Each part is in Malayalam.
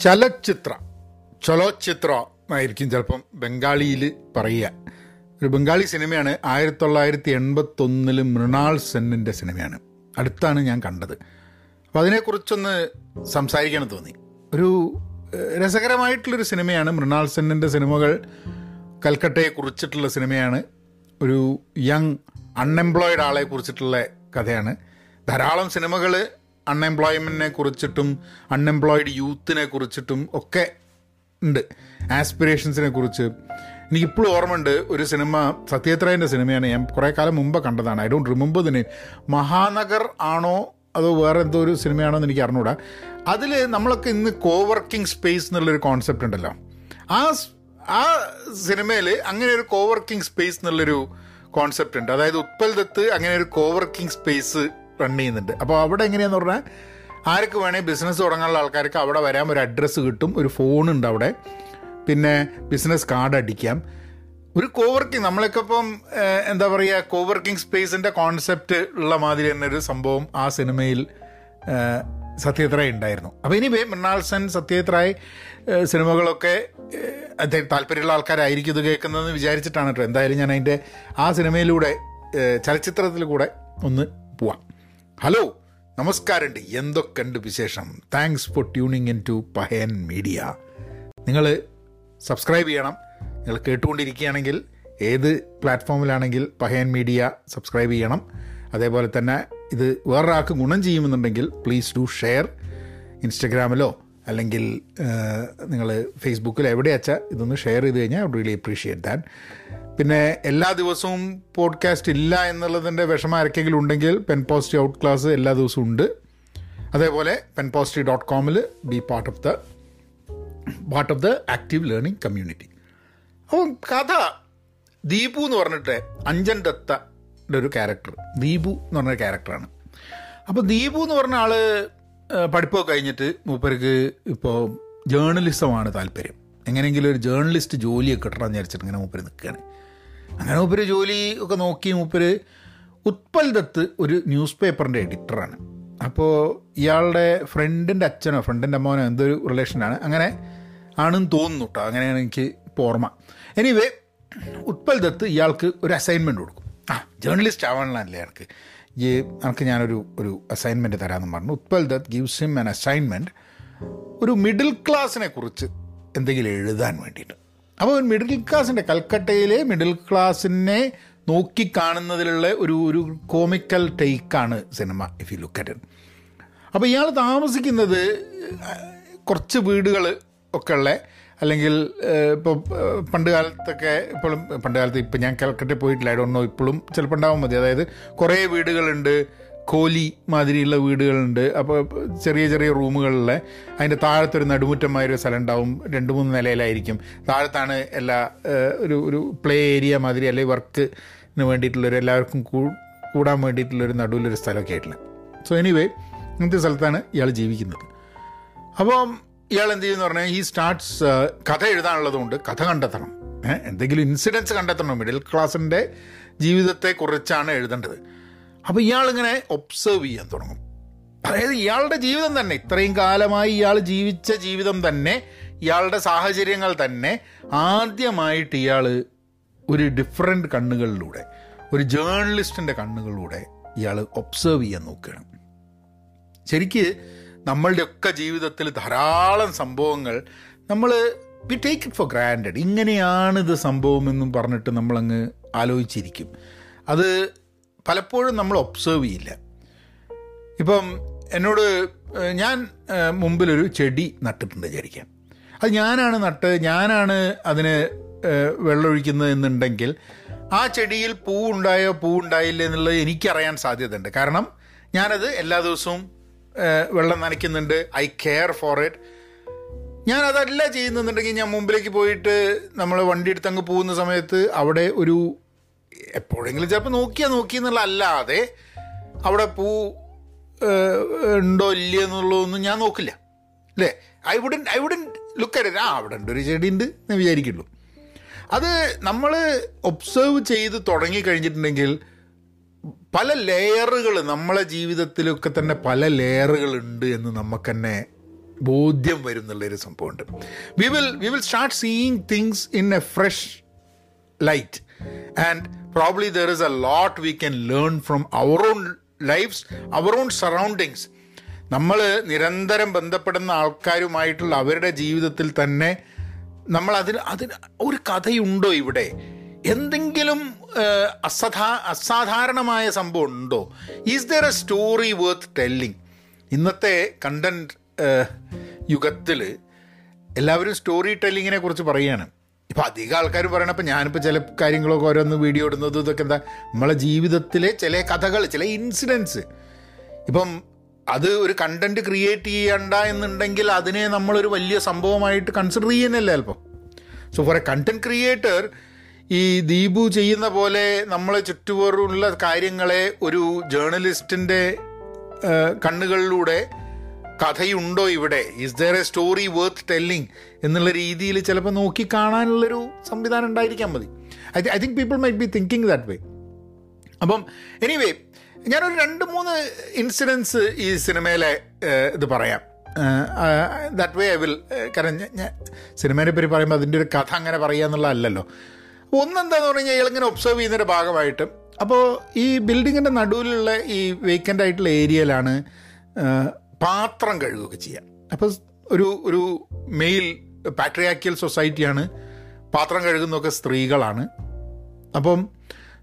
ചലച്ചിത്ര ചലച്ചിത്ര എന്നായിരിക്കും ചിലപ്പം ബംഗാളിയിൽ പറയുക. ഒരു ബംഗാളി സിനിമയാണ് ആയിരത്തി തൊള്ളായിരത്തി എൺപത്തൊന്നിൽ മൃണാൾ സെന്നിന്റെ സിനിമയാണ്. അടുത്താണ് ഞാൻ കണ്ടത്. അപ്പോൾ അതിനെക്കുറിച്ചൊന്ന് സംസാരിക്കണം തോന്നി. ഒരു രസകരമായിട്ടുള്ളൊരു സിനിമയാണ് മൃണാൾ സെന്നിന്റെ സിനിമകൾ. കൽക്കട്ടയെ കുറിച്ചിട്ടുള്ള സിനിമയാണ്. ഒരു യങ് അൺഎംപ്ലോയിഡ് ആളെ കുറിച്ചിട്ടുള്ള കഥയാണ്. ധാരാളം സിനിമകൾ അൺഎംപ്ലോയ്മെന്റിനെ കുറിച്ചിട്ടും അൺഎംപ്ലോയിഡ് യൂത്തിനെ കുറിച്ചിട്ടും ഒക്കെ ഉണ്ട്. ആസ്പിറേഷൻസിനെ കുറിച്ച്. എനിക്കിപ്പോഴും ഓർമ്മയുണ്ട് ഒരു സിനിമ സത്യത്രയന്റെ സിനിമയാണ് ഞാൻ കുറേ കാലം മുമ്പ് കണ്ടതാണ്. ഐ ഡോണ്ട് റിമെമ്പർ ദിനെ മഹാനഗർ ആണോ അതോ വേറെ എന്തോ ഒരു സിനിമയാണോ എന്ന് എനിക്ക് അറിഞ്ഞൂടാ. അതിൽ നമ്മളൊക്കെ ഇന്ന് കോവർക്കിംഗ് സ്പേസ് എന്നുള്ളൊരു കോൺസെപ്റ്റ് ഉണ്ടല്ലോ. ആ ആ സിനിമയിൽ അങ്ങനെ ഒരു കോവർക്കിംഗ് സ്പേസ് എന്നുള്ളൊരു കോൺസെപ്റ്റ് ഉണ്ട്. അതായത് ഉത്പൽ ദത്ത് അങ്ങനെ ഒരു കോവർക്കിംഗ് സ്പേസ് റൺ ചെയ്യുന്നുണ്ട്. അപ്പോൾ അവിടെ എങ്ങനെയാന്ന് പറഞ്ഞാൽ ആർക്ക് വേണേൽ ബിസിനസ് തുടങ്ങാനുള്ള ആൾക്കാർക്ക് അവിടെ വരാൻ ഒരു അഡ്രസ്സ് കിട്ടും ഒരു ഫോൺ ഉണ്ട് അവിടെ. പിന്നെ ബിസിനസ് കാർഡ് അടിക്കാം. ഒരു കോവർക്കിംഗ് നമ്മളൊക്കെ ഇപ്പം എന്താ പറയുക കോവർക്കിംഗ് സ്പേസിന്റെ കോൺസെപ്റ്റ് ഉള്ള മാതിരി തന്നെ ഒരു സംഭവം ആ സിനിമയിൽ സത്യത്രയ ഉണ്ടായിരുന്നു. അപ്പോൾ ഇനി മൃണാൾ സെൻ സത്യത്രായ് സിനിമകളൊക്കെ അദ്ദേഹം താല്പര്യമുള്ള ആൾക്കാരായിരിക്കും ഇത് കേൾക്കുന്നതെന്ന് വിചാരിച്ചിട്ടാണ് കേട്ടോ. എന്തായാലും ഞാൻ അതിന്റെ ആ സിനിമയിലൂടെ ചലച്ചിത്രത്തിൽ കൂടെ ഒന്ന് പോവാം. ഹലോ നമസ്കാരമുണ്ട് എന്തൊക്കെയുണ്ട് വിശേഷം? Thanks for tuning in to Pahayan media നിങ്ങൾ സബ്സ്ക്രൈബ് ചെയ്യണം. നിങ്ങൾ കേട്ടുകൊണ്ടിരിക്കുകയാണെങ്കിൽ ഏത് പ്ലാറ്റ്ഫോമിലാണെങ്കിൽ പഹയൻ മീഡിയ സബ്സ്ക്രൈബ് ചെയ്യണം. അതേപോലെ തന്നെ ഇത് വേറൊരാൾക്ക് ഗുണം ചെയ്യുമെന്നുണ്ടെങ്കിൽ പ്ലീസ് ഡു ഷെയർ ഇൻസ്റ്റഗ്രാമിലോ അല്ലെങ്കിൽ നിങ്ങൾ ഫേസ്ബുക്കിലോ എവിടെയാച്ചാൽ ഇതൊന്ന് ഷെയർ ചെയ്ത് കഴിഞ്ഞാൽ ഐ റിയലി അപ്രീഷിയേറ്റ് ദാറ്റ് പിന്നെ എല്ലാ ദിവസവും പോഡ്കാസ്റ്റ് ഇല്ല എന്നുള്ളതിന്റെ വിഷമം ആർക്കെങ്കിലും ഉണ്ടെങ്കിൽ പെൻ പോസ്റ്റി ഔട്ട് ക്ലാസ് എല്ലാ ദിവസവും ഉണ്ട്. അതേപോലെ pen positive dot കോമിൽ be part of the part of the active learning community അപ്പം കഥ ദീപു എന്ന് പറഞ്ഞിട്ട് അഞ്ജൻ ദത്തയുടെ ഒരു ക്യാരക്ടർ ദീപു എന്ന് പറഞ്ഞ ക്യാരക്ടറാണ് അപ്പോൾ ദീപു എന്ന് പറഞ്ഞ ആൾ പഠിപ്പൊക്കെ കഴിഞ്ഞിട്ട് മൂപ്പർക്ക് ഇപ്പോൾ ജേർണലിസമാണ് താല്പര്യം. എങ്ങനെയെങ്കിലും ഒരു ജേർണലിസ്റ്റ് ജോലിയൊക്കെ കിട്ടണമെന്ന് വിചാരിച്ചിട്ട് ഇങ്ങനെ മൂപ്പർ നിൽക്കുകയാണ് അങ്ങനെ മൂപ്പര് ജോലി ഒക്കെ നോക്കി മൂപ്പര് ഉത്പൽദത്ത് ഒരു ന്യൂസ് പേപ്പറിന്റെ എഡിറ്ററാണ്. അപ്പോൾ ഇയാളുടെ ഫ്രണ്ടിന്റെ അച്ഛനോ ഫ്രണ്ടിന്റെ അമ്മനോ എന്തൊരു റിലേഷനാണ് അങ്ങനെ ആണെന്ന് തോന്നുന്നു കേട്ടോ അങ്ങനെയാണ് എനിക്ക് ഇപ്പോൾ ഓർമ്മ. എനിവേ ഉത്പൽ ദത്ത് ഇയാൾക്ക് ഒരു അസൈൻമെന്റ് കൊടുക്കും. ആ ജേർണലിസ്റ്റ് ആവാനല്ലേ എനിക്ക് ഈ എനിക്ക് ഞാനൊരു ഒരു അസൈൻമെന്റ് തരാമെന്ന് പറഞ്ഞു. Utpal Dutt gives him an assignment ഒരു മിഡിൽ ക്ലാസ്സിനെ കുറിച്ച് എന്തെങ്കിലും എഴുതാൻ വേണ്ടിയിട്ട്. അപ്പോൾ ഒരു മിഡിൽ ക്ലാസ്സിന്റെ കൽക്കട്ടയിലെ മിഡിൽ ക്ലാസ്സിനെ നോക്കിക്കാണുന്നതിലുള്ള ഒരു ഒരു comical ടേക്കാണ് cinema if you look at അപ്പോൾ ഇയാൾ താമസിക്കുന്നത് കുറച്ച് വീടുകൾ ഒക്കെ ഉള്ള അല്ലെങ്കിൽ ഇപ്പോൾ പണ്ട് കാലത്തൊക്കെ ഇപ്പോഴും പണ്ട് കാലത്ത് ഇപ്പം ഞാൻ കൽക്കട്ടയിൽ പോയിട്ടില്ല. ഇടണോ ഇപ്പോഴും ചിലപ്പോൾ ഉണ്ടാവും മതി. അതായത് കുറേ വീടുകളുണ്ട്. കോലി മാതിരിയുള്ള വീടുകളുണ്ട്. അപ്പോൾ ചെറിയ ചെറിയ റൂമുകളിലെ അതിന്റെ താഴത്തൊരു നടുമുറ്റമായ ഒരു സ്ഥലം ഉണ്ടാവും രണ്ട് മൂന്ന് നിലയിലായിരിക്കും. താഴത്താണ് എല്ലാ ഒരു ഒരു പ്ലേ ഏരിയ മാതിരി അല്ലെങ്കിൽ വർക്കിന് വേണ്ടിയിട്ടുള്ളൊരു എല്ലാവർക്കും കൂടാൻ വേണ്ടിയിട്ടുള്ളൊരു നടുവിലൊരു സ്ഥലമൊക്കെ ആയിട്ടില്ല സോ എനിവേ ഇങ്ങനത്തെ സ്ഥലത്താണ് ഇയാൾ ജീവിക്കുന്നത്. അപ്പം ഇയാൾ എന്ത് ചെയ്യുമെന്ന് പറഞ്ഞാൽ ഈ സ്റ്റാർട്ട്സ് കഥ എഴുതാനുള്ളതുകൊണ്ട് കഥ കണ്ടെത്തണം. എന്തെങ്കിലും ഇൻസിഡൻസ് കണ്ടെത്തണം. മിഡിൽ ക്ലാസ്സിന്റെ ജീവിതത്തെക്കുറിച്ചാണ് എഴുതേണ്ടത്. അപ്പോൾ ഇയാളിങ്ങനെ ഒബ്സേർവ് ചെയ്യാൻ തുടങ്ങും. അതായത് ഇയാളുടെ ജീവിതം തന്നെ ഇത്രയും കാലമായി ഇയാൾ ജീവിച്ച ജീവിതം തന്നെ ഇയാളുടെ സാഹചര്യങ്ങൾ തന്നെ ആദ്യമായിട്ട് ഇയാൾ ഒരു ഡിഫറെന്റ് കണ്ണുകളിലൂടെ ഒരു ജേർണലിസ്റ്റിന്റെ കണ്ണുകളിലൂടെ ഇയാൾ ഒബ്സേർവ് ചെയ്യാൻ നോക്കുകയാണ്. ശരിക്ക് നമ്മളുടെയൊക്കെ ജീവിതത്തിൽ ധാരാളം സംഭവങ്ങൾ നമ്മൾ we take it for granted ഇങ്ങനെയാണിത് ഇത് സംഭവം എന്നും പറഞ്ഞിട്ട് നമ്മളങ്ങ് ആലോചിച്ചിരിക്കും. അത് പലപ്പോഴും നമ്മൾ ഒബ്സേർവ് ചെയ്യില്ല. ഇപ്പം എന്നോട് ഞാൻ മുമ്പിലൊരു ചെടി നട്ടിട്ടുണ്ട് വിചാരിക്കാം. അത് ഞാനാണ് നട്ട് ഞാനാണ് അതിന് വെള്ളമൊഴിക്കുന്നത് എന്നുണ്ടെങ്കിൽ ആ ചെടിയിൽ പൂ ഉണ്ടായോ പൂ ഉണ്ടായില്ല എന്നുള്ളത് എനിക്കറിയാൻ സാധ്യതയുണ്ട്. കാരണം ഞാനത് എല്ലാ ദിവസവും വെള്ളം നനയ്ക്കുന്നുണ്ട് ഐ കെയർ ഫോർ ഇറ്റ്. ഞാൻ അതല്ല ചെയ്യുന്നുണ്ടെങ്കിൽ ഞാൻ മുമ്പിലേക്ക് പോയിട്ട് നമ്മൾ വണ്ടി എടുത്ത് പോകുന്ന സമയത്ത് അവിടെ ഒരു എപ്പോഴെങ്കിലും ചിലപ്പോൾ നോക്കിയാ നോക്കി എന്നുള്ള അല്ലാതെ അവിടെ പൂ ഉണ്ടോ ഇല്ലയോ എന്നുള്ളതൊന്നും ഞാൻ നോക്കില്ല. അല്ലേ? I wouldn't I wouldn't look at ആ അവിടെ ഉണ്ട് ഒരു ചെടി ഉണ്ട് എന്ന് വിചാരിക്കുള്ളൂ. അത് നമ്മൾ ഒബ്സേർവ് ചെയ്ത് തുടങ്ങി കഴിഞ്ഞിട്ടുണ്ടെങ്കിൽ പല ലെയറുകൾ നമ്മളെ ജീവിതത്തിലൊക്കെ തന്നെ പല ലെയറുകൾ ഉണ്ട് എന്ന് നമുക്ക് തന്നെ ബോധ്യം വരും എന്നുള്ളൊരു സംഭവമുണ്ട്. We will we will start seeing things in a fresh light and probably there is a lot we can learn from our own lives our own surroundings നമ്മൾ നിരന്തരം ബന്ധപ്പെടുന്ന ആൾക്കാരുമായിട്ടുള്ള അവരുടെ ജീവിതത്തിൽ തന്നെ നമ്മൾ അതിന് അതിന് ഒരു കഥയുണ്ടോ ഇവിടെ? എന്തെങ്കിലും അസധാ അസാധാരണമായ സംഭവം ഉണ്ടോ? Is there a story worth telling ഇന്നത്തെ കണ്ടന്റ് യുഗത്തിൽ എല്ലാവരും സ്റ്റോറി ടെല്ലിങ്ങിനെ കുറിച്ച് പറയുകയാണ് ഇപ്പം അധികം ആൾക്കാർ പറയണം ഇപ്പം ഞാനിപ്പോൾ ചില കാര്യങ്ങളൊക്കെ ഓരോന്ന് വീഡിയോ ഇടുന്നത് ഇതൊക്കെ എന്താ? നമ്മളെ ജീവിതത്തിലെ ചില കഥകൾ ചില ഇൻസിഡൻസ് ഇപ്പം അത് ഒരു കണ്ടന്റ് ക്രിയേറ്റ് ചെയ്യണ്ട എന്നുണ്ടെങ്കിൽ അതിനെ നമ്മളൊരു വലിയ സംഭവമായിട്ട് കൺസിഡർ ചെയ്യുന്നില്ല ചിലപ്പോൾ so for a content creator ഈ ദീപു ചെയ്യുന്ന പോലെ നമ്മളെ ചുറ്റുപാടുള്ള കാര്യങ്ങളെ ഒരു ജേർണലിസ്റ്റിന്റെ കണ്ണുകളിലൂടെ കഥയുണ്ടോ ഇവിടെ? Is there a story worth telling എന്നുള്ള രീതിയിൽ ചിലപ്പോൾ നോക്കി കാണാനുള്ളൊരു സംവിധാനം ഉണ്ടായിരിക്കാൻ മതി. I I think people might be thinking that way അപ്പം എനിവേ ഞാനൊരു രണ്ട് മൂന്ന് ഇൻസിഡൻസ് ഈ സിനിമയിലെ ഇത് പറയാം. ദാറ്റ് വേ ഐ വിൽ കാരണം ഞാൻ- സിനിമേനെ പറ്റി പറയുമ്പോൾ അതിന്റെ ഒരു കഥ അങ്ങനെ പറയുക എന്നുള്ളതല്ലല്ലോ. ഒന്നെന്താന്ന് പറഞ്ഞു കഴിഞ്ഞാൽ ഇയാളിങ്ങനെ ഒബ്സർവ് ചെയ്യുന്നതിന്റെ ഭാഗമായിട്ട് അപ്പോൾ ഈ ബിൽഡിങ്ങിന്റെ നടുവിലുള്ള ഈ വേക്കന്റ് ആയിട്ടുള്ള ഏരിയയിലാണ് പാത്രം കഴുകുകയൊക്കെ ചെയ്യാം. അപ്പോൾ ഒരു ഒരു മെയിൽ പാട്രിയാക്കിയൽ സൊസൈറ്റിയാണ് പാത്രം കഴുകുന്നതൊക്കെ സ്ത്രീകളാണ്. അപ്പം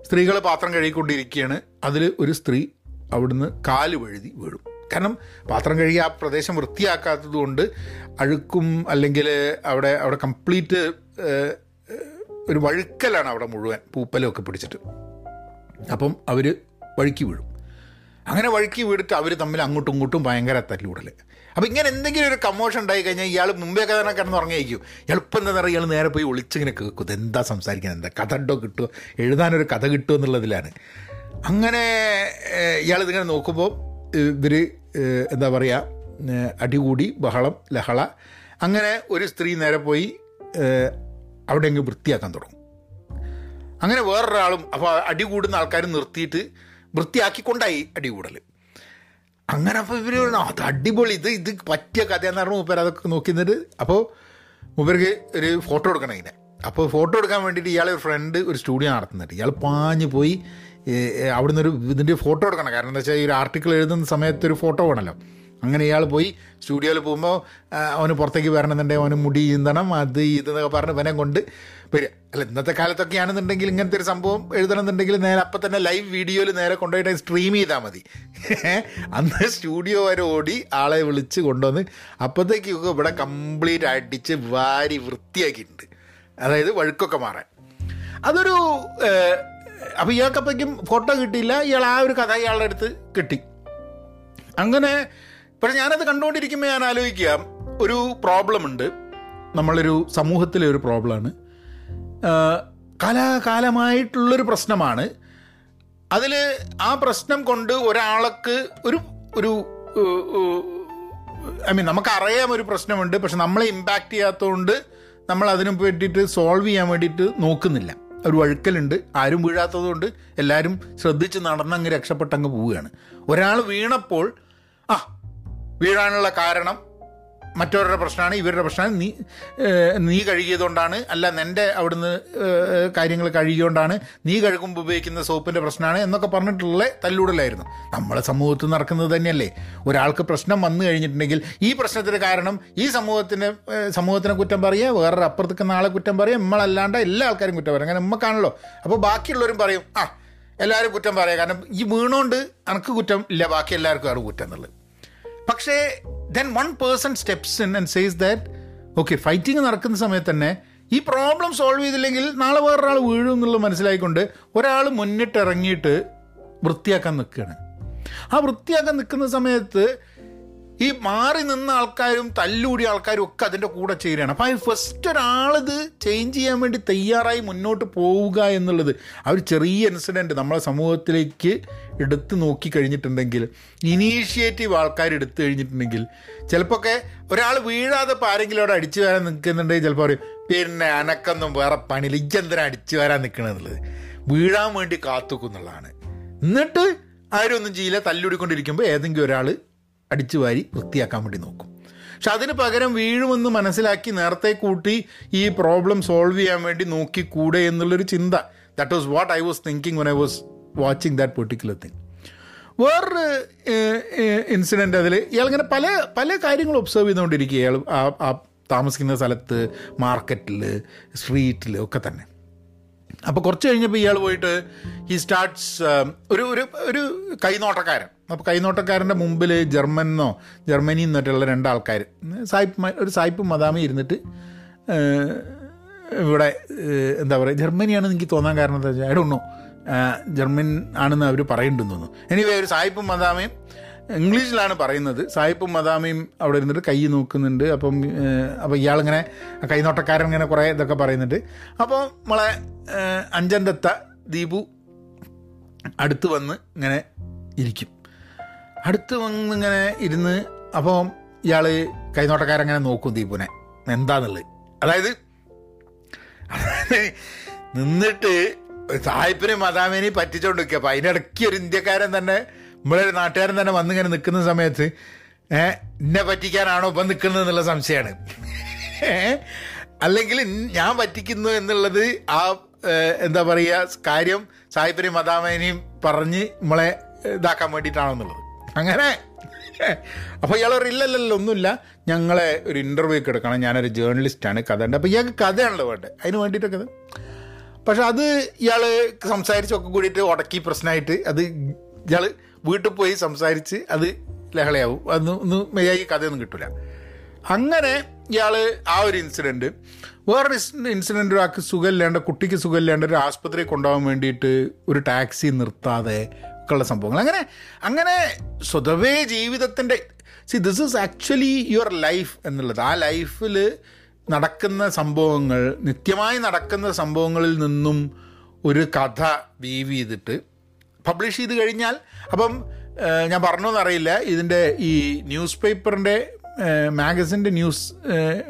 സ്ത്രീകൾ പാത്രം കഴുകിക്കൊണ്ടിരിക്കുകയാണ്. അതിൽ ഒരു സ്ത്രീ അവിടുന്ന് കാൽ വഴുതി വീഴും. കാരണം പാത്രം കഴുകി ആ പ്രദേശം വൃത്തിയാക്കാത്തത് കൊണ്ട് അഴുക്കും അല്ലെങ്കിൽ അവിടെ അവിടെ കംപ്ലീറ്റ് ഒരു വഴുക്കലാണ് അവിടെ മുഴുവൻ പൂപ്പലൊക്കെ പിടിച്ചിട്ട്. അപ്പം അവർ വഴുക്കി വീഴും. അങ്ങനെ വഴുക്കി വീടിട്ട് അവർ തമ്മിൽ അങ്ങോട്ടും ഇങ്ങോട്ടും ഭയങ്കര തല്ലൂടൽ അപ്പോൾ ഇങ്ങനെ എന്തെങ്കിലും ഒരു കമ്മോഷൻ ഉണ്ടായി കഴിഞ്ഞാൽ ഇയാൾ മുമ്പേ കഥ കിടന്ന് ഉറങ്ങിയിരിക്കും. ഇപ്പം എന്താ പറയുക ഇയാൾ നേരെ പോയി ഒളിച്ചിങ്ങനെ കേൾക്കും. എന്താ സംസാരിക്കുന്നത്? എന്താ കഥ ഉണ്ടോ കിട്ടുമോ എഴുതാനൊരു കഥ കിട്ടുമോ എന്നുള്ളതിലാണ്. അങ്ങനെ ഇയാൾ ഇതിങ്ങനെ നോക്കുമ്പോൾ ഇവർ എന്താ പറയുക അടികൂടി ബഹളം ലഹള. അങ്ങനെ ഒരു സ്ത്രീ നേരെ പോയി അവിടെ അങ്ങ് വൃത്തിയാക്കാൻ തുടങ്ങും. അങ്ങനെ വേറൊരാളും അപ്പോൾ അടികൂടുന്ന ആൾക്കാർ നിർത്തിയിട്ട് വൃത്തിയാക്കിക്കൊണ്ടായി അടി കൂടൽ അങ്ങനെ അപ്പോൾ ഇവർ അത് അടിപൊളി ഇത് ഇത് പറ്റിയ കഥയെന്ന് പറഞ്ഞു മൂപ്പർ അതൊക്കെ നോക്കി നിന്നിട്ട് അപ്പോൾ മൂപ്പർക്ക് ഒരു ഫോട്ടോ എടുക്കണം ഇതിനെ അപ്പോൾ ഫോട്ടോ എടുക്കാൻ വേണ്ടിയിട്ട് ഇയാളെ ഒരു ഫ്രണ്ട് ഒരു സ്റ്റുഡിയോ നടത്തുന്നുണ്ട്. ഇയാൾ പാഞ്ഞു പോയി അവിടുന്ന് ഒരു ഇതിന്റെ ഫോട്ടോ എടുക്കണം. കാരണം എന്താ വെച്ചാൽ ഈ ഒരു ആർട്ടിക്കിൾ എഴുതുന്ന സമയത്ത് ഒരു ഫോട്ടോ വേണമല്ലോ അങ്ങനെ ഇയാൾ പോയി സ്റ്റുഡിയോയിൽ പോകുമ്പോൾ അവന് പുറത്തേക്ക് വരണമെന്നുണ്ടെങ്കിൽ അവന് മുടി ഈന്തണം അത് ഇതെന്നൊക്കെ പറഞ്ഞ് ഇവനെ കൊണ്ട് വരിക. അല്ല ഇന്നത്തെ കാലത്തൊക്കെ ആണെന്നുണ്ടെങ്കിൽ ഇങ്ങനത്തെ ഒരു സംഭവം എഴുതണമെന്നുണ്ടെങ്കിൽ നേരെ അപ്പം തന്നെ ലൈവ് വീഡിയോയിൽ നേരെ കൊണ്ടുപോയിട്ട് സ്ട്രീം ചെയ്താൽ മതി. അന്ന് സ്റ്റുഡിയോ വരെ ഓടി ആളെ വിളിച്ച് കൊണ്ടുവന്ന് അപ്പോഴത്തേക്കൊക്കെ ഇവിടെ കംപ്ലീറ്റ് അടിച്ച് വാരി വൃത്തിയാക്കിയിട്ടുണ്ട്. അതായത് വഴുക്കൊക്കെ മാറാൻ. അതൊരു അപ്പോൾ ഇയാൾക്കപ്പോഴേക്കും ഫോട്ടോ കിട്ടിയില്ല ഇയാൾ ആ ഒരു കഥ ഇയാളുടെ അടുത്ത് കിട്ടി. അങ്ങനെ പക്ഷെ ഞാനത് കണ്ടുകൊണ്ടിരിക്കുമ്പോൾ ഞാൻ ആലോചിക്കുക ഒരു പ്രോബ്ലം ഉണ്ട്. നമ്മളൊരു സമൂഹത്തിലെ ഒരു പ്രോബ്ലമാണ് കാലാകാലമായിട്ടുള്ളൊരു പ്രശ്നമാണ്. അതിൽ ആ പ്രശ്നം കൊണ്ട് ഒരാൾക്ക് ഒരു ഒരു ഐ മീൻ നമുക്കറിയാം ഒരു പ്രശ്നമുണ്ട് പക്ഷെ നമ്മളെ ഇമ്പാക്റ്റ് ചെയ്യാത്തതുകൊണ്ട് നമ്മൾ അതിനു വേണ്ടിയിട്ട് സോൾവ് ചെയ്യാൻ വേണ്ടിയിട്ട് നോക്കുന്നില്ല. ഒരു വഴുക്കലുണ്ട് ആരും വീഴാത്തതുകൊണ്ട് എല്ലാവരും ശ്രദ്ധിച്ച് നടന്നങ്ങ് രക്ഷപ്പെട്ടങ്ങ് പോവുകയാണ്. ഒരാൾ വീണപ്പോൾ വീഴാനുള്ള കാരണം മറ്റവരുടെ പ്രശ്നമാണ് ഇവരുടെ പ്രശ്നമാണ്. നീ നീ കഴുകിയതുകൊണ്ടാണ് അല്ല നിന്റെ അവിടുന്ന് കാര്യങ്ങൾ കഴുകിയതുകൊണ്ടാണ് നീ കഴുകുമ്പോൾ ഉപയോഗിക്കുന്ന സോപ്പിന്റെ പ്രശ്നമാണ് എന്നൊക്കെ പറഞ്ഞിട്ടുള്ള തല്ലൂടലായിരുന്നു. നമ്മളെ സമൂഹത്തിൽ നടക്കുന്നത് തന്നെയല്ലേ. ഒരാൾക്ക് പ്രശ്നം വന്നു കഴിഞ്ഞിട്ടുണ്ടെങ്കിൽ ഈ പ്രശ്നത്തിന് കാരണം ഈ സമൂഹത്തിന് സമൂഹത്തിനെ കുറ്റം പറയുക വേറൊരു അപ്പുറത്തേക്ക് നാളെ കുറ്റം പറയുക നമ്മളല്ലാണ്ട് എല്ലാ ആൾക്കാരും കുറ്റം പറയും. അങ്ങനെ നമ്മക്കാണല്ലോ. അപ്പോൾ ബാക്കിയുള്ളവരും പറയും ആ എല്ലാവരും കുറ്റം പറയാം കാരണം ഈ വീണോണ്ട് എനിക്ക് കുറ്റം ഇല്ല ബാക്കി എല്ലാവർക്കും ആണ് കുറ്റം എന്നുള്ളത്. പക്ഷേ then one person steps in and says that okay fighting നടക്കുന്ന സമയത്ത് തന്നെ ഈ പ്രോബ്ലം സോൾവ് ചെയ്തില്ലെങ്കിൽ നാളെ വേറൊരാൾ വീഴും എന്നുള്ളത് മനസ്സിലായിക്കൊണ്ട് ഒരാൾ മുന്നിട്ടിറങ്ങിയിട്ട് വൃത്തിയാക്കാൻ നിൽക്കുകയാണ്. ആ വൃത്തിയാക്കാൻ നിൽക്കുന്ന സമയത്ത് ഈ മാറി നിന്ന ആൾക്കാരും തല്ലൂടിയ ആൾക്കാരും ഒക്കെ അതിന്റെ കൂടെ ചേരുകയാണ്. അപ്പോൾ ആ ഫസ്റ്റ് ഒരാളിത് ചേഞ്ച് ചെയ്യാൻ വേണ്ടി തയ്യാറായി മുന്നോട്ട് പോവുക എന്നുള്ളത് ആ ഒരു ചെറിയ ഇൻസിഡന്റ് നമ്മളെ സമൂഹത്തിലേക്ക് എടുത്ത് നോക്കി കഴിഞ്ഞിട്ടുണ്ടെങ്കിൽ ഇനീഷ്യേറ്റീവ് ആൾക്കാർ എടുത്തു കഴിഞ്ഞിട്ടുണ്ടെങ്കിൽ ചിലപ്പോൾ ഒക്കെ ഒരാൾ വീഴാതെ ഇപ്പോൾ ആരെങ്കിലും അവിടെ അടിച്ചു വരാൻ നിൽക്കുന്നുണ്ടെങ്കിൽ ചിലപ്പോൾ പറയും പിന്നെ അനക്കൊന്നും വേറെ പണിയില്ല. ഇജ്ജെന്തിനാ അടിച്ചു വരാൻ നിൽക്കണമെന്നുള്ളത് വീഴാൻ വേണ്ടി കാത്തുക്കുന്നുള്ളതാണ് എന്നിട്ട് ആരും ഒന്നും ചെയ്യില്ല. തല്ലുടിക്കൊണ്ടിരിക്കുമ്പോൾ ഏതെങ്കിലും ഒരാൾ അടിച്ചു വാരി വൃത്തിയാക്കാൻ വേണ്ടി നോക്കും. പക്ഷെ അതിന് പകരം വീഴുമെന്ന് മനസ്സിലാക്കി നേരത്തെ കൂട്ടി ഈ പ്രോബ്ലം സോൾവ് ചെയ്യാൻ വേണ്ടി നോക്കി കൂടെ എന്നുള്ളൊരു ചിന്ത. That was what I was thinking one I was watching that particular thing വേറൊരു ഇൻസിഡന്റ് അതിൽ ഇയാളിങ്ങനെ പല പല കാര്യങ്ങളും ഒബ്സർവ് ചെയ്തുകൊണ്ടിരിക്കുക ഇയാൾ ആ താമസിക്കുന്ന സ്ഥലത്ത് മാർക്കറ്റിൽ സ്ട്രീറ്റിൽ ഒക്കെ തന്നെ. അപ്പോൾ കുറച്ച് കഴിഞ്ഞപ്പോൾ ഇയാൾ പോയിട്ട് ഹി സ്റ്റാർട്ട്സ് ഒരു ഒരു ഒരു കൈനോട്ടക്കാരൻ. അപ്പോൾ കൈനോട്ടക്കാരന്റെ മുമ്പിൽ ജർമ്മനെന്നോ ജർമ്മനി നിന്നിട്ടുള്ള രണ്ടാൾക്കാർ സായിപ്പ് ഒരു സായിപ്പ് മദാമി ഇരുന്നിട്ട് ഇവിടെ എന്താ പറയുക ജർമ്മനിയാണെന്ന് എനിക്ക് തോന്നാൻ കാരണം എന്താ വെച്ചാൽ ഐ ജർമ്മൻ ആണെന്ന് അവർ പറയുന്നുണ്ടെന്ന് തോന്നുന്നു. എനിവേ ഒരു സായിപ്പും മദാമയും ഇംഗ്ലീഷിലാണ് പറയുന്നത്. സായിപ്പും മദാമയും അവിടെ ഇരുന്നിട്ട് കൈ നോക്കുന്നുണ്ട്. അപ്പം അപ്പോൾ ഇയാളിങ്ങനെ കൈനോട്ടക്കാരൻ ഇങ്ങനെ കുറേ ഇതൊക്കെ പറയുന്നുണ്ട്. അപ്പോൾ നമ്മളെ അഞ്ചന്തത്ത ദീപു അടുത്ത് വന്ന് ഇങ്ങനെ ഇരിക്കും. അടുത്ത് വന്ന് ഇങ്ങനെ ഇരുന്ന് അപ്പോൾ ഇയാൾ കൈനോട്ടക്കാരൻ ഇങ്ങനെ നോക്കും ദീപുനെ എന്താന്നുള്ളത്? അതായത് നിന്നിട്ട് സായിപ്പിനെ മദാമേനെയും പറ്റിച്ചോണ്ട് നിൽക്കുക അപ്പം അതിനിടയ്ക്ക് ഒരു ഇന്ത്യക്കാരൻ തന്നെ നമ്മളൊരു നാട്ടുകാരൻ തന്നെ വന്നിങ്ങനെ നിൽക്കുന്ന സമയത്ത് ഏഹ് എന്നെ പറ്റിക്കാനാണോ ഇപ്പം നിൽക്കുന്നത് എന്നുള്ള സംശയമാണ്. അല്ലെങ്കിൽ ഞാൻ പറ്റിക്കുന്നു എന്നുള്ളത് ആ എന്താ പറയുക കാര്യം സായിപ്പിനെയും മദാമേനെയും പറഞ്ഞ് നമ്മളെ ഇതാക്കാൻ വേണ്ടിയിട്ടാണോ എന്നുള്ളത്. അങ്ങനെ. അപ്പോൾ ഇയാൾ ഇല്ലല്ലല്ലോ ഒന്നുമില്ല. ഞങ്ങളെ ഒരു ഇന്റർവ്യൂ ഒക്കെ എടുക്കണം. ഞാനൊരു ജേർണലിസ്റ്റാണ് കഥ ഉണ്ട്. അപ്പോൾ ഇയാൾക്ക് കഥയാണല്ലോ വേണ്ടത്. അതിന് വേണ്ടിയിട്ടൊക്കെ പക്ഷെ അത് ഇയാൾ സംസാരിച്ചൊക്കെ കൂടിയിട്ട് ഉടക്കി പ്രശ്നമായിട്ട് അത് ഇയാൾ വീട്ടിൽ പോയി സംസാരിച്ച് അത് ലഹളയാവും. അന്ന് ഒന്ന് മെയ്യായി കഥയൊന്നും കിട്ടില്ല അങ്ങനെ ഇയാൾ ആ ഒരു ഇൻസിഡന്റ് വേറൊരു ഇൻസിഡന്റ് ഒരാൾക്ക് സുഖമില്ലാണ്ട് കുട്ടിക്ക് സുഖമില്ലാണ്ട് ഒരു ആസ്പത്രി കൊണ്ടുപോകാൻ വേണ്ടിയിട്ട് ഒരു ടാക്സി നിർത്താതെ ഒക്കെയുള്ള സംഭവങ്ങൾ. അങ്ങനെ അങ്ങനെ സ്വതവേ ജീവിതത്തിന്റെ see this is actually your life എന്നുള്ളത്. ആ ലൈഫിൽ നടക്കുന്ന സംഭവങ്ങൾ നിത്യമായി നടക്കുന്ന സംഭവങ്ങളിൽ നിന്നും ഒരു കഥ വീവ് ചെയ്തിട്ട് പബ്ലിഷ് ചെയ്ത് കഴിഞ്ഞാൽ അപ്പം ഞാൻ പറഞ്ഞോന്നറിയില്ല. ഇതിന്റെ ഈ ന്യൂസ് പേപ്പറിന്റെ മാഗസിന്റെ ന്യൂസ്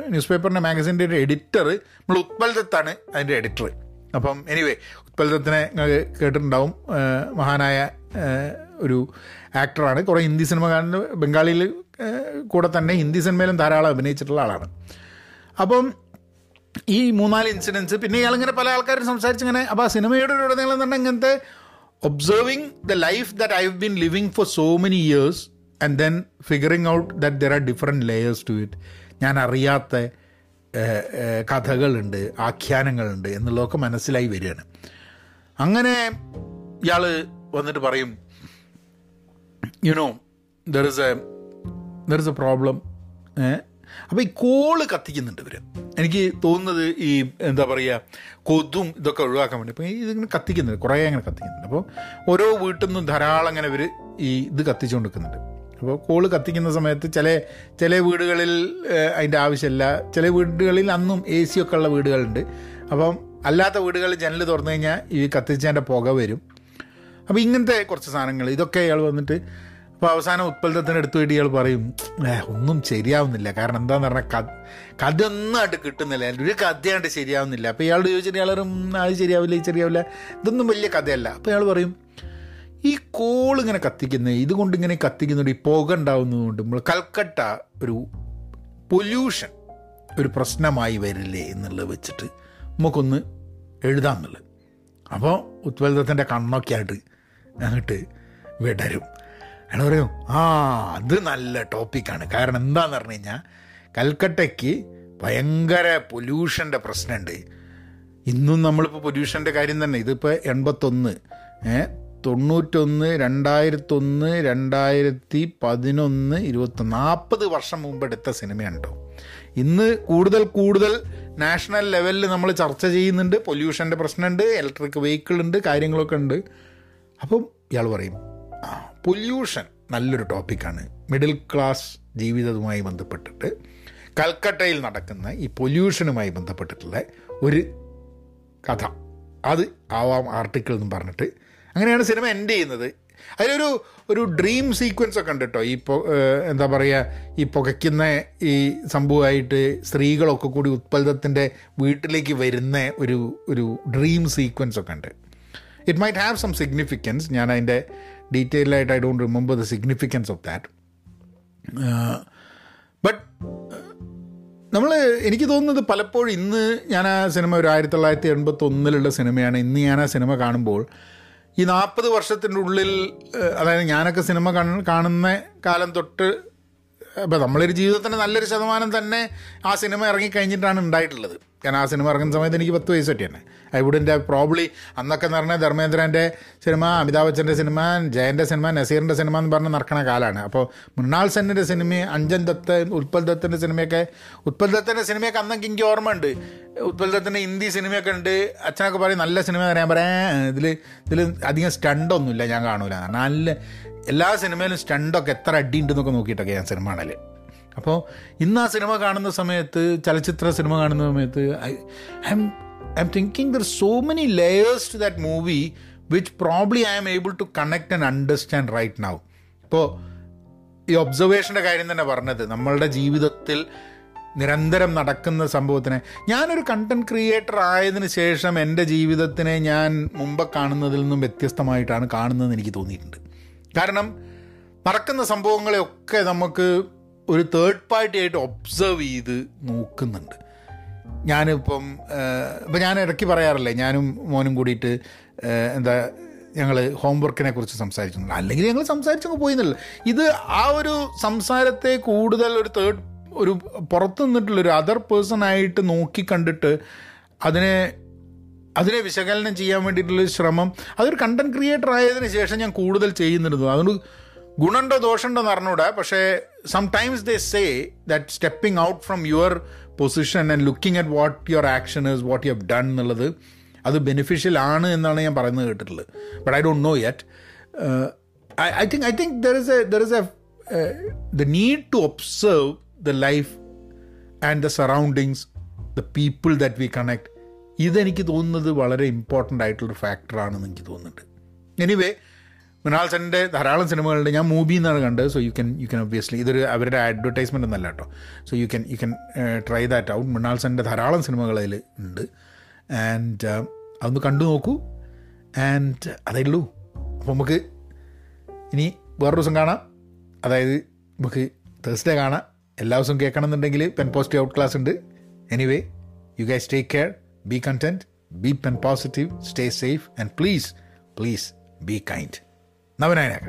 ന്യൂസ് പേപ്പറിന്റെ മാഗസിന്റെ ഒരു എഡിറ്റർ നമ്മൾ ഉത്പൽ ദത്താണ് അതിന്റെ എഡിറ്റർ അപ്പം എനിവേ ഉത്പൽ ദത്തിനെ കേട്ടിട്ടുണ്ടാവും. മഹാനായ ഒരു ആക്ടറാണ് കുറേ ഹിന്ദി സിനിമ കാണുന്ന ബംഗാളിയിൽ കൂടെ തന്നെ ഹിന്ദി സിനിമയിലും ധാരാളം അഭിനയിച്ചിട്ടുള്ള ആളാണ്. അപ്പം ഈ മൂന്നാൽ ഇൻസിഡൻസ് പിന്നെ ഇയാളിങ്ങനെ പല ആൾക്കാരും സംസാരിച്ചിങ്ങനെ അപ്പോൾ ആ സിനിമയുടെ ഉടനീളം തന്നെ ഇങ്ങനത്തെ the life that I have been living for so many years and then figuring out that there are different layers to it ഞാൻ അറിയാത്ത കഥകളുണ്ട് ആഖ്യാനങ്ങളുണ്ട് എന്നുള്ളതൊക്കെ മനസ്സിലായി വരികയാണ്. അങ്ങനെ ഇയാൾ വന്നിട്ട് പറയും you know there is a there is a problem അപ്പോൾ ഈ കോൾ കത്തിക്കുന്നുണ്ട് ഇവർ എനിക്ക് തോന്നുന്നത് ഈ എന്താ പറയുക കൊതും ഇതൊക്കെ ഒഴിവാക്കാൻ വേണ്ടി. അപ്പോൾ ഇതിങ്ങനെ കത്തിക്കുന്നുണ്ട് കുറേ അങ്ങനെ കത്തിക്കുന്നുണ്ട്. അപ്പോൾ ഓരോ വീട്ടിൽ നിന്നും ധാരാളം അങ്ങനെ ഇവർ ഈ ഇത് കത്തിച്ചുകൊണ്ട് നിൽക്കുന്നുണ്ട് അപ്പോൾ കോൾ കത്തിക്കുന്ന സമയത്ത് ചില ചില വീടുകളിൽ അതിന്റെ ആവശ്യമില്ല. ചില വീടുകളിൽ അന്നും എ സി ഒക്കെ ഉള്ള വീടുകളുണ്ട്. അപ്പം അല്ലാത്ത വീടുകളിൽ ജനൽ തുറന്നു കഴിഞ്ഞാൽ ഈ കത്തിച്ചതിന്റെ പുക വരും. അപ്പോൾ ഇങ്ങനത്തെ കുറച്ച് സാധനങ്ങൾ ഇതൊക്കെ അയാൾ വന്നിട്ട് അപ്പോൾ അവസാനം ഉത്പലത്തിന് എടുത്തു വേണ്ടി ഇയാൾ പറയും ഒന്നും ശരിയാവുന്നില്ല. കാരണം എന്താന്ന് പറഞ്ഞാൽ കഥ കഥ ഒന്നും ആയിട്ട് കിട്ടുന്നില്ല. ഒരു കഥയായിട്ട് ശരിയാവുന്നില്ല. അപ്പോൾ ഇയാളോട് ചോദിച്ചിട്ട് ഇയാൾ അത് ശരിയാവില്ല ഇത് ശരിയാവില്ല. ഇതൊന്നും വലിയ കഥയല്ല. അപ്പോൾ ഇയാൾ പറയും ഈ കോൾ ഇങ്ങനെ കത്തിക്കുന്നത് ഇതുകൊണ്ട് ഇങ്ങനെ കത്തിക്കുന്നുണ്ട് ഈ പുക ഉണ്ടാവുന്നതുകൊണ്ട് നമ്മൾ കൽക്കട്ട ഒരു പൊല്യൂഷൻ ഒരു പ്രശ്നമായി വരില്ലേ എന്നുള്ളത് വെച്ചിട്ട് നമുക്കൊന്ന് എഴുതാമെന്നുള്ളത് അപ്പോൾ ഉത്പന്നത്തിന്റെ കണ്ണൊക്കെ ആയിട്ട് അങ്ങോട്ട് വിടരും. അയാൾ പറയും ആ അത് നല്ല ടോപ്പിക്കാണ് കാരണം എന്താന്ന് പറഞ്ഞു കഴിഞ്ഞാൽ കൽക്കട്ടയ്ക്ക് ഭയങ്കര പൊല്യൂഷന്റെ പ്രശ്നമുണ്ട് ഇന്നും നമ്മളിപ്പോൾ പൊല്യൂഷന്റെ കാര്യം തന്നെ. ഇതിപ്പോൾ എൺപത്തൊന്ന് തൊണ്ണൂറ്റൊന്ന് രണ്ടായിരത്തൊന്ന് രണ്ടായിരത്തി പതിനൊന്ന് ഇരുപത്തൊന്ന് നാൽപ്പത് വർഷം മുമ്പ് എടുത്ത സിനിമയാണ് കേട്ടോ ഇന്ന് കൂടുതൽ കൂടുതൽ നാഷണൽ ലെവലിൽ നമ്മൾ ചർച്ച ചെയ്യുന്നുണ്ട്. പൊല്യൂഷന്റെ പ്രശ്നമുണ്ട് ഇലക്ട്രിക് വെഹിക്കിൾ ഉണ്ട് കാര്യങ്ങളൊക്കെ ഉണ്ട്. അപ്പം ഇയാൾ പറയും പൊല്യൂഷൻ നല്ലൊരു ടോപ്പിക്കാണ്. മിഡിൽ ക്ലാസ് ജീവിതവുമായി ബന്ധപ്പെട്ടിട്ട് കൽക്കട്ടയിൽ നടക്കുന്ന ഈ പൊല്യൂഷനുമായി ബന്ധപ്പെട്ടിട്ടുള്ള ഒരു കഥ. അത് ആവാം ആർട്ടിക്കിൾ എന്ന് പറഞ്ഞിട്ട് അങ്ങനെയാണ് സിനിമ എൻഡ് ചെയ്യുന്നത്. അതിലൊരു ഒരു ഡ്രീം സീക്വൻസ് ഒക്കെ ഉണ്ട് കേട്ടോ ഈ എന്താ പറയുക ഈ പുകയ്ക്കുന്ന ഈ സംഭവമായിട്ട് സ്ത്രീകളൊക്കെ കൂടി ഉത്പലത്തിന്റെ വീട്ടിലേക്ക് വരുന്ന ഒരു ഒരു ഡ്രീം സീക്വൻസ് ഒക്കെ ഉണ്ട്. It might have some significance ഞാൻ അതിന്റെ ഡീറ്റെയിലായിട്ട് I don't remember the significance of that but നമ്മൾ എനിക്ക് തോന്നുന്നത് പലപ്പോഴും ഇന്ന് ഞാൻ ആ സിനിമ ഒരു ആയിരത്തി തൊള്ളായിരത്തി എൺപത്തി ഒന്നിലുള്ള സിനിമയാണ്. ഇന്ന് ഞാൻ ആ സിനിമ കാണുമ്പോൾ ഈ നാൽപ്പത് വർഷത്തിന്റെ ഉള്ളിൽ അതായത് ഞാനൊക്കെ സിനിമ കാണുന്ന കാലം തൊട്ട് അപ്പോൾ നമ്മളൊരു ജീവിതത്തിന്റെ നല്ലൊരു ശതമാനം തന്നെ ആ സിനിമ ഇറങ്ങിക്കഴിഞ്ഞിട്ടാണ് ഉണ്ടായിട്ടുള്ളത്. കാരണം ആ സിനിമ ഇറങ്ങുന്ന സമയത്ത് എനിക്ക് പത്ത് വയസ്സ് പറ്റിയാണ് ഐ വുഡിന്റെ പ്രോബ്ലി അന്നൊക്കെ എന്ന് പറഞ്ഞാൽ ധർമ്മേന്ദ്രന്റെ സിനിമ അമിതാഭ് ബച്ചന്റെ സിനിമ ജയന്റെ സിനിമ നസീറിന്റെ സിനിമ എന്ന് പറഞ്ഞ് നടക്കണ കാലമാണ് അപ്പോൾ മൃണാൾ സെന്നിന്റെ സിനിമ അഞ്ജൻ ദത്ത് ഉത്പൽ ദത്തിന്റെ സിനിമയൊക്കെ ഉത്പൽ ദത്തിന്റെ സിനിമയൊക്കെ അന്നൊക്കെ എനിക്ക് ഓർമ്മയുണ്ട്. ഉത്പൽ ദത്തിന്റെ ഹിന്ദി സിനിമയൊക്കെ ഉണ്ട്. അച്ഛനൊക്കെ പറയും നല്ല സിനിമ ഞാൻ പറയാൻ ഇതിൽ ഇതിൽ അധികം സ്റ്റണ്ടൊന്നുമില്ല ഞാൻ കാണൂല നല്ല എല്ലാ സിനിമയിലും സ്റ്റണ്ടൊക്കെ എത്ര അടി ഉണ്ടെന്നൊക്കെ നോക്കിയിട്ടൊക്കെ ഞാൻ സിനിമ കാണൽ. അപ്പോൾ ഇന്ന് ആ സിനിമ കാണുന്ന സമയത്ത് ചലച്ചിത്ര സിനിമ കാണുന്ന സമയത്ത് I am I am thinking there so many layers to that movie which probably I am able to connect and understand right now ഇപ്പോൾ ഈ ഒബ്സർവേഷന്റെ കാര്യം തന്നെ പറഞ്ഞത് നമ്മളുടെ ജീവിതത്തിൽ നിരന്തരം നടക്കുന്ന സംഭവത്തിനെ. ഞാനൊരു കണ്ടന്റ് ക്രിയേറ്റർ ആയതിന് ശേഷം എന്റെ ജീവിതത്തിനെ ഞാൻ മുമ്പ് കാണുന്നതിൽ നിന്നും വ്യത്യസ്തമായിട്ടാണ് കാണുന്നതെന്ന് എനിക്ക് തോന്നിയിട്ടുണ്ട്. കാരണം നടക്കുന്ന സംഭവങ്ങളെയൊക്കെ നമുക്ക് ഒരു തേർഡ് പാർട്ടി ആയിട്ട് ഒബ്സർവ് ചെയ്ത് നോക്കുന്നുണ്ട്. ഞാനിപ്പം ഇപ്പം ഞാൻ ഇടയ്ക്ക് പറയാറില്ലേ ഞാനും മോനും കൂടിയിട്ട് എന്താ ഞങ്ങൾ ഹോംവർക്കിനെ കുറിച്ച് സംസാരിച്ചിട്ടുണ്ട്. അല്ലെങ്കിൽ ഞങ്ങൾ സംസാരിച്ചങ്ങ് പോയിന്നല്ല. ഇത് ആ ഒരു സംസാരത്തെ കൂടുതൽ ഒരു തേർഡ് ഒരു പുറത്തു നിന്നിട്ടുള്ള ഒരു അതർ പേഴ്സൺ ആയിട്ട് നോക്കി കണ്ടിട്ട് അതിനെ അതിനെ വിശകലനം ചെയ്യാൻ വേണ്ടിയിട്ടുള്ളൊരു ശ്രമം അതൊരു കണ്ടന്റ് ക്രിയേറ്റർ ആയതിനു ശേഷം ഞാൻ കൂടുതൽ ചെയ്യുന്നുണ്ട്. അതുകൊണ്ട് ഗുണമുണ്ടോ ദോഷമുണ്ടോ എന്ന് പക്ഷേ sometimes they say that stepping out from your position and looking at what your action is what you have done എന്നുള്ളത് അത് ബെനിഫിഷ്യൽ ആണ് എന്നാണ് ഞാൻ പറയുന്നത് കേട്ടിട്ടുള്ളത്. But I don't know yet I think I think there is a there is a the need to observe the life and the surroundings the people that we connect ഇതെനിക്ക് തോന്നുന്നത് വളരെ ഇമ്പോർട്ടന്റ് ആയിട്ടുള്ളൊരു ഫാക്ടറാണെന്ന് എനിക്ക് തോന്നുന്നുണ്ട്. എനിവേ മൃണാൾ സെന്റെ ധാരാളം സിനിമകളുണ്ട് ഞാൻ മൂവി എന്നാണ് കണ്ടത്. So you can you can obviously ഇതൊരു അവരുടെ അഡ്വർടൈസ്മെന്റ് ഒന്നല്ല കേട്ടോ. So you can you can try that out Mrinal സെന്റെ ധാരാളം സിനിമകൾ അതിൽ ഉണ്ട്. ആൻഡ് അതൊന്ന് കണ്ടു നോക്കൂ. ആൻഡ് അതേ ഉള്ളൂ അപ്പോൾ നമുക്ക് ഇനി വേറൊരു ദിവസം കാണാം. അതായത് നമുക്ക് തേഴ്സ്ഡേ കാണാം. എല്ലാ ദിവസവും കേൾക്കണം എന്നുണ്ടെങ്കിൽ പെൻ പോസിറ്റീവ് ഔട്ട് ക്ലാസ് ഉണ്ട്. Anyway you guys take care be content be pen positive stay safe and please please be kind నవీనాయనాక